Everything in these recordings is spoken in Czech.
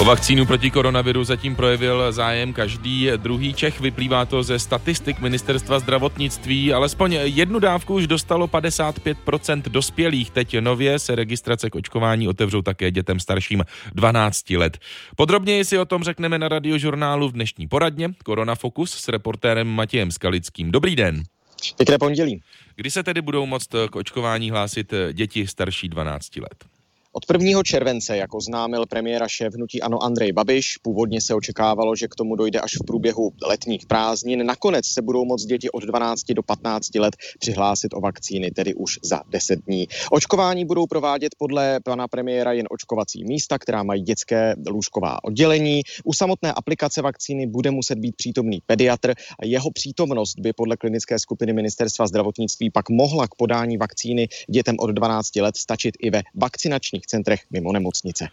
O vakcínu proti koronaviru zatím projevil zájem každý druhý Čech. Vyplývá to ze statistik ministerstva zdravotnictví. Alespoň jednu dávku už dostalo 55% dospělých. Teď nově se registrace k očkování otevřou také dětem starším 12 let. Podrobněji si o tom řekneme na radiožurnálu v dnešní poradně. Korona Focus s reportérem Matějem Skalickým. Dobrý den. Pěkné pondělí. Kdy se tedy budou moct k očkování hlásit děti starší 12 let? Od 1. července, jako známil premiéra šéf hnutí Ano Andrej Babiš, původně se očekávalo, že k tomu dojde až v průběhu letních prázdnin. Nakonec se budou moct děti od 12 do 15 let přihlásit o vakcíny, tedy už za 10 dní. Očkování budou provádět podle pana premiéra jen očkovací místa, která mají dětské lůžková oddělení. U samotné aplikace vakcíny bude muset být přítomný pediatr a jeho přítomnost by podle klinické skupiny ministerstva zdravotnictví pak mohla k podání vakcíny dětem od 12 let stačit i ve vakcinačních zdravotních centrech mimo nemocnice.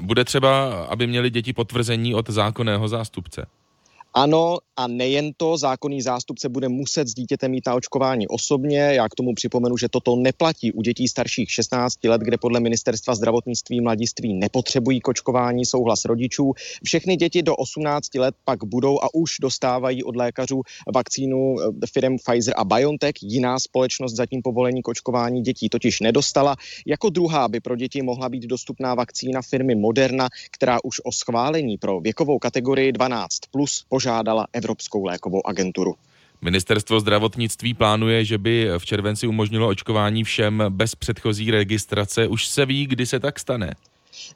Bude třeba, aby měli děti potvrzení od zákonného zástupce? Ano, a nejen to, zákonný zástupce bude muset s dítětem mít na očkování osobně. Já k tomu připomenu, že toto neplatí u dětí starších 16 let, kde podle ministerstva zdravotnictví mladiství nepotřebují k očkování souhlas rodičů. Všechny děti do 18 let pak budou a už dostávají od lékařů vakcínu eh, firm Pfizer a BioNTech. Jiná společnost zatím povolení k očkování dětí totiž nedostala. Jako druhá by pro děti mohla být dostupná vakcína firmy Moderna, která už o schválení pro věkovou kategorii 12 plus požádala Evropskou lékovou agenturu. Ministerstvo zdravotnictví plánuje, že by v červenci umožnilo očkování všem bez předchozí registrace. Už se ví, kdy se tak stane.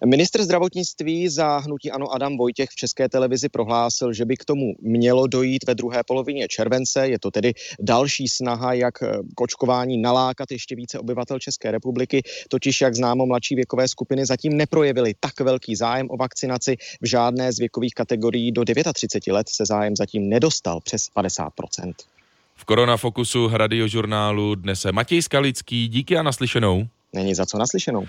Minister zdravotnictví za hnutí Ano Adam Vojtěch v České televizi prohlásil, že by k tomu mělo dojít ve druhé polovině července. Je to tedy další snaha, jak k očkování nalákat ještě více obyvatel České republiky, totiž jak známo mladší věkové skupiny zatím neprojevily tak velký zájem o vakcinaci. V žádné z věkových kategorií do 39 let se zájem zatím nedostal přes 50% v Koronafokusu radiožurnálu dnes Matěj Skalický. Díky a naslyšenou. Není za co naslyšenou.